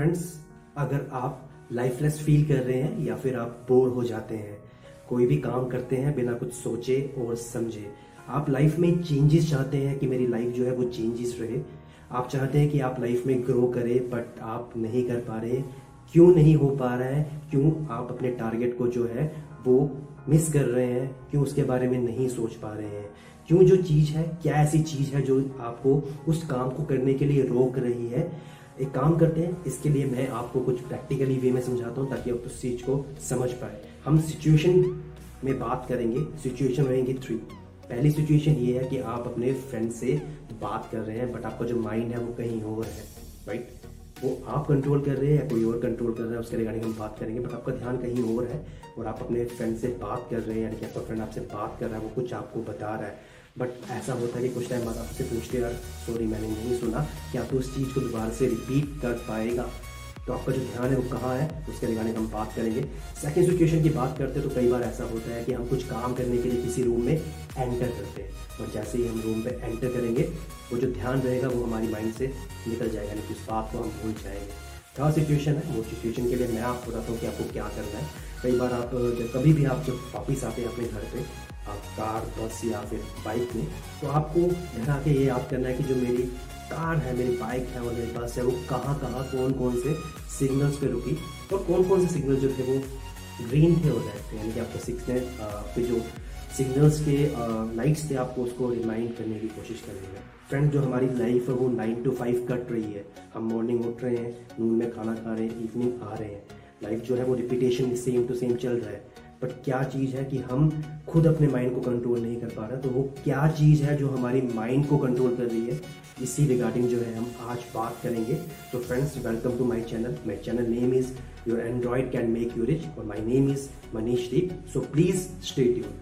Friends अगर आप lifeless feel कर रहे हैं या फिर आप बोर हो जाते हैं, कोई भी काम करते हैं बिना कुछ सोचे और समझे, आप लाइफ में चेंजेस चाहते हैं कि मेरी लाइफ जो है वो चेंजेस रहे। आप चाहते हैं कि आप लाइफ में ग्रो करें बट आप नहीं कर पा रहे। क्यों नहीं हो पा रहा है? क्यों आप अपने टारगेट को जो है वो मिस कर रहे हैं? क्यों उसके बारे में नहीं सोच पा रहे हैं? क्यों जो चीज़ है, क्या ऐसी चीज़ है जो आपको उस काम को करने के लिए रोक रही है? एक काम करते हैं, इसके लिए मैं आपको कुछ प्रैक्टिकली वे में समझाता हूँ ताकि आप उस चीज़ को समझ पाए। हम सिचुएशन में बात करेंगे सिचुएशन रहेंगी थ्री पहली सिचुएशन ये है कि आप अपने फ्रेंड से बात कर रहे हैं बट आपका जो माइंड है वो कहीं और है राइट वो आप कंट्रोल कर रहे हैं या कोई और कंट्रोल कर रहा है, उसके रिगार्डिंग हम बात करेंगे बट आपका ध्यान कहीं और है और आप अपने फ्रेंड से बात कर रहे हैं, यानी कि आपका फ्रेंड आपसे बात कर रहा है, वो कुछ आपको बता रहा है। बट ऐसा होता है कि कुछ टाइम बाद आपसे पूछते यार सॉरी मैंने नहीं सुना। क्या तो उस चीज़ को दोबारा से रिपीट कर पाएगा? तो आपका जो ध्यान है वो कहाँ है, उसके रिगार्डिंग हम बात करेंगे। सेकेंड सिचुएशन की बात करते हैं तो कई बार ऐसा होता है कि हम कुछ काम करने के लिए किसी रूम में एंटर करते हैं। और जैसे ही हम रूम पे एंटर करेंगे, वो जो ध्यान रहेगा वो हमारी माइंड से निकल जाएगा, यानी कि उस बात को हम भूल जाएँगे। क्या सिचुएशन है वो सिचुएशन के लिए मैं आपको बताता हूँ कि आपको क्या करना है। कई बार आप, जब कभी भी आप जब वापिस आते हैं अपने घर पे, आप कार, बस या फिर बाइक में तो आपको घर आके ये याद करना है कि जो मेरी कार है, मेरी बाइक है और मेरे पास है, वो कहाँ कहाँ कौन कौन से सिग्नल्स पे रुकी और कौन कौन से सिग्नल जो थे वो ग्रीन थे और रेड थे यानी कि आपको सिग्नल आपके जो सिग्नल्स के लाइट्स थे, आपको उसको रिमाइंड करने की कोशिश करनी है। फ्रेंड जो हमारी लाइफ है, वो नाइन टू फाइव कट रही है। हम मॉर्निंग उठ रहे हैं नून में खाना खा रहे हैं इवनिंग आ रहे हैं। लाइफ जो है, वो रिपीटेशन सेम टू सेम चल रहा है। बट क्या चीज़ है कि हम खुद अपने माइंड को कंट्रोल नहीं कर पा रहे? तो वो क्या चीज़ है जो हमारी माइंड को कंट्रोल कर रही है? इसी रिगार्डिंग जो है हम आज बात करेंगे। तो friends welcome to my channel my channel name is your android can make you rich और my name is Manish Deep so please stay tune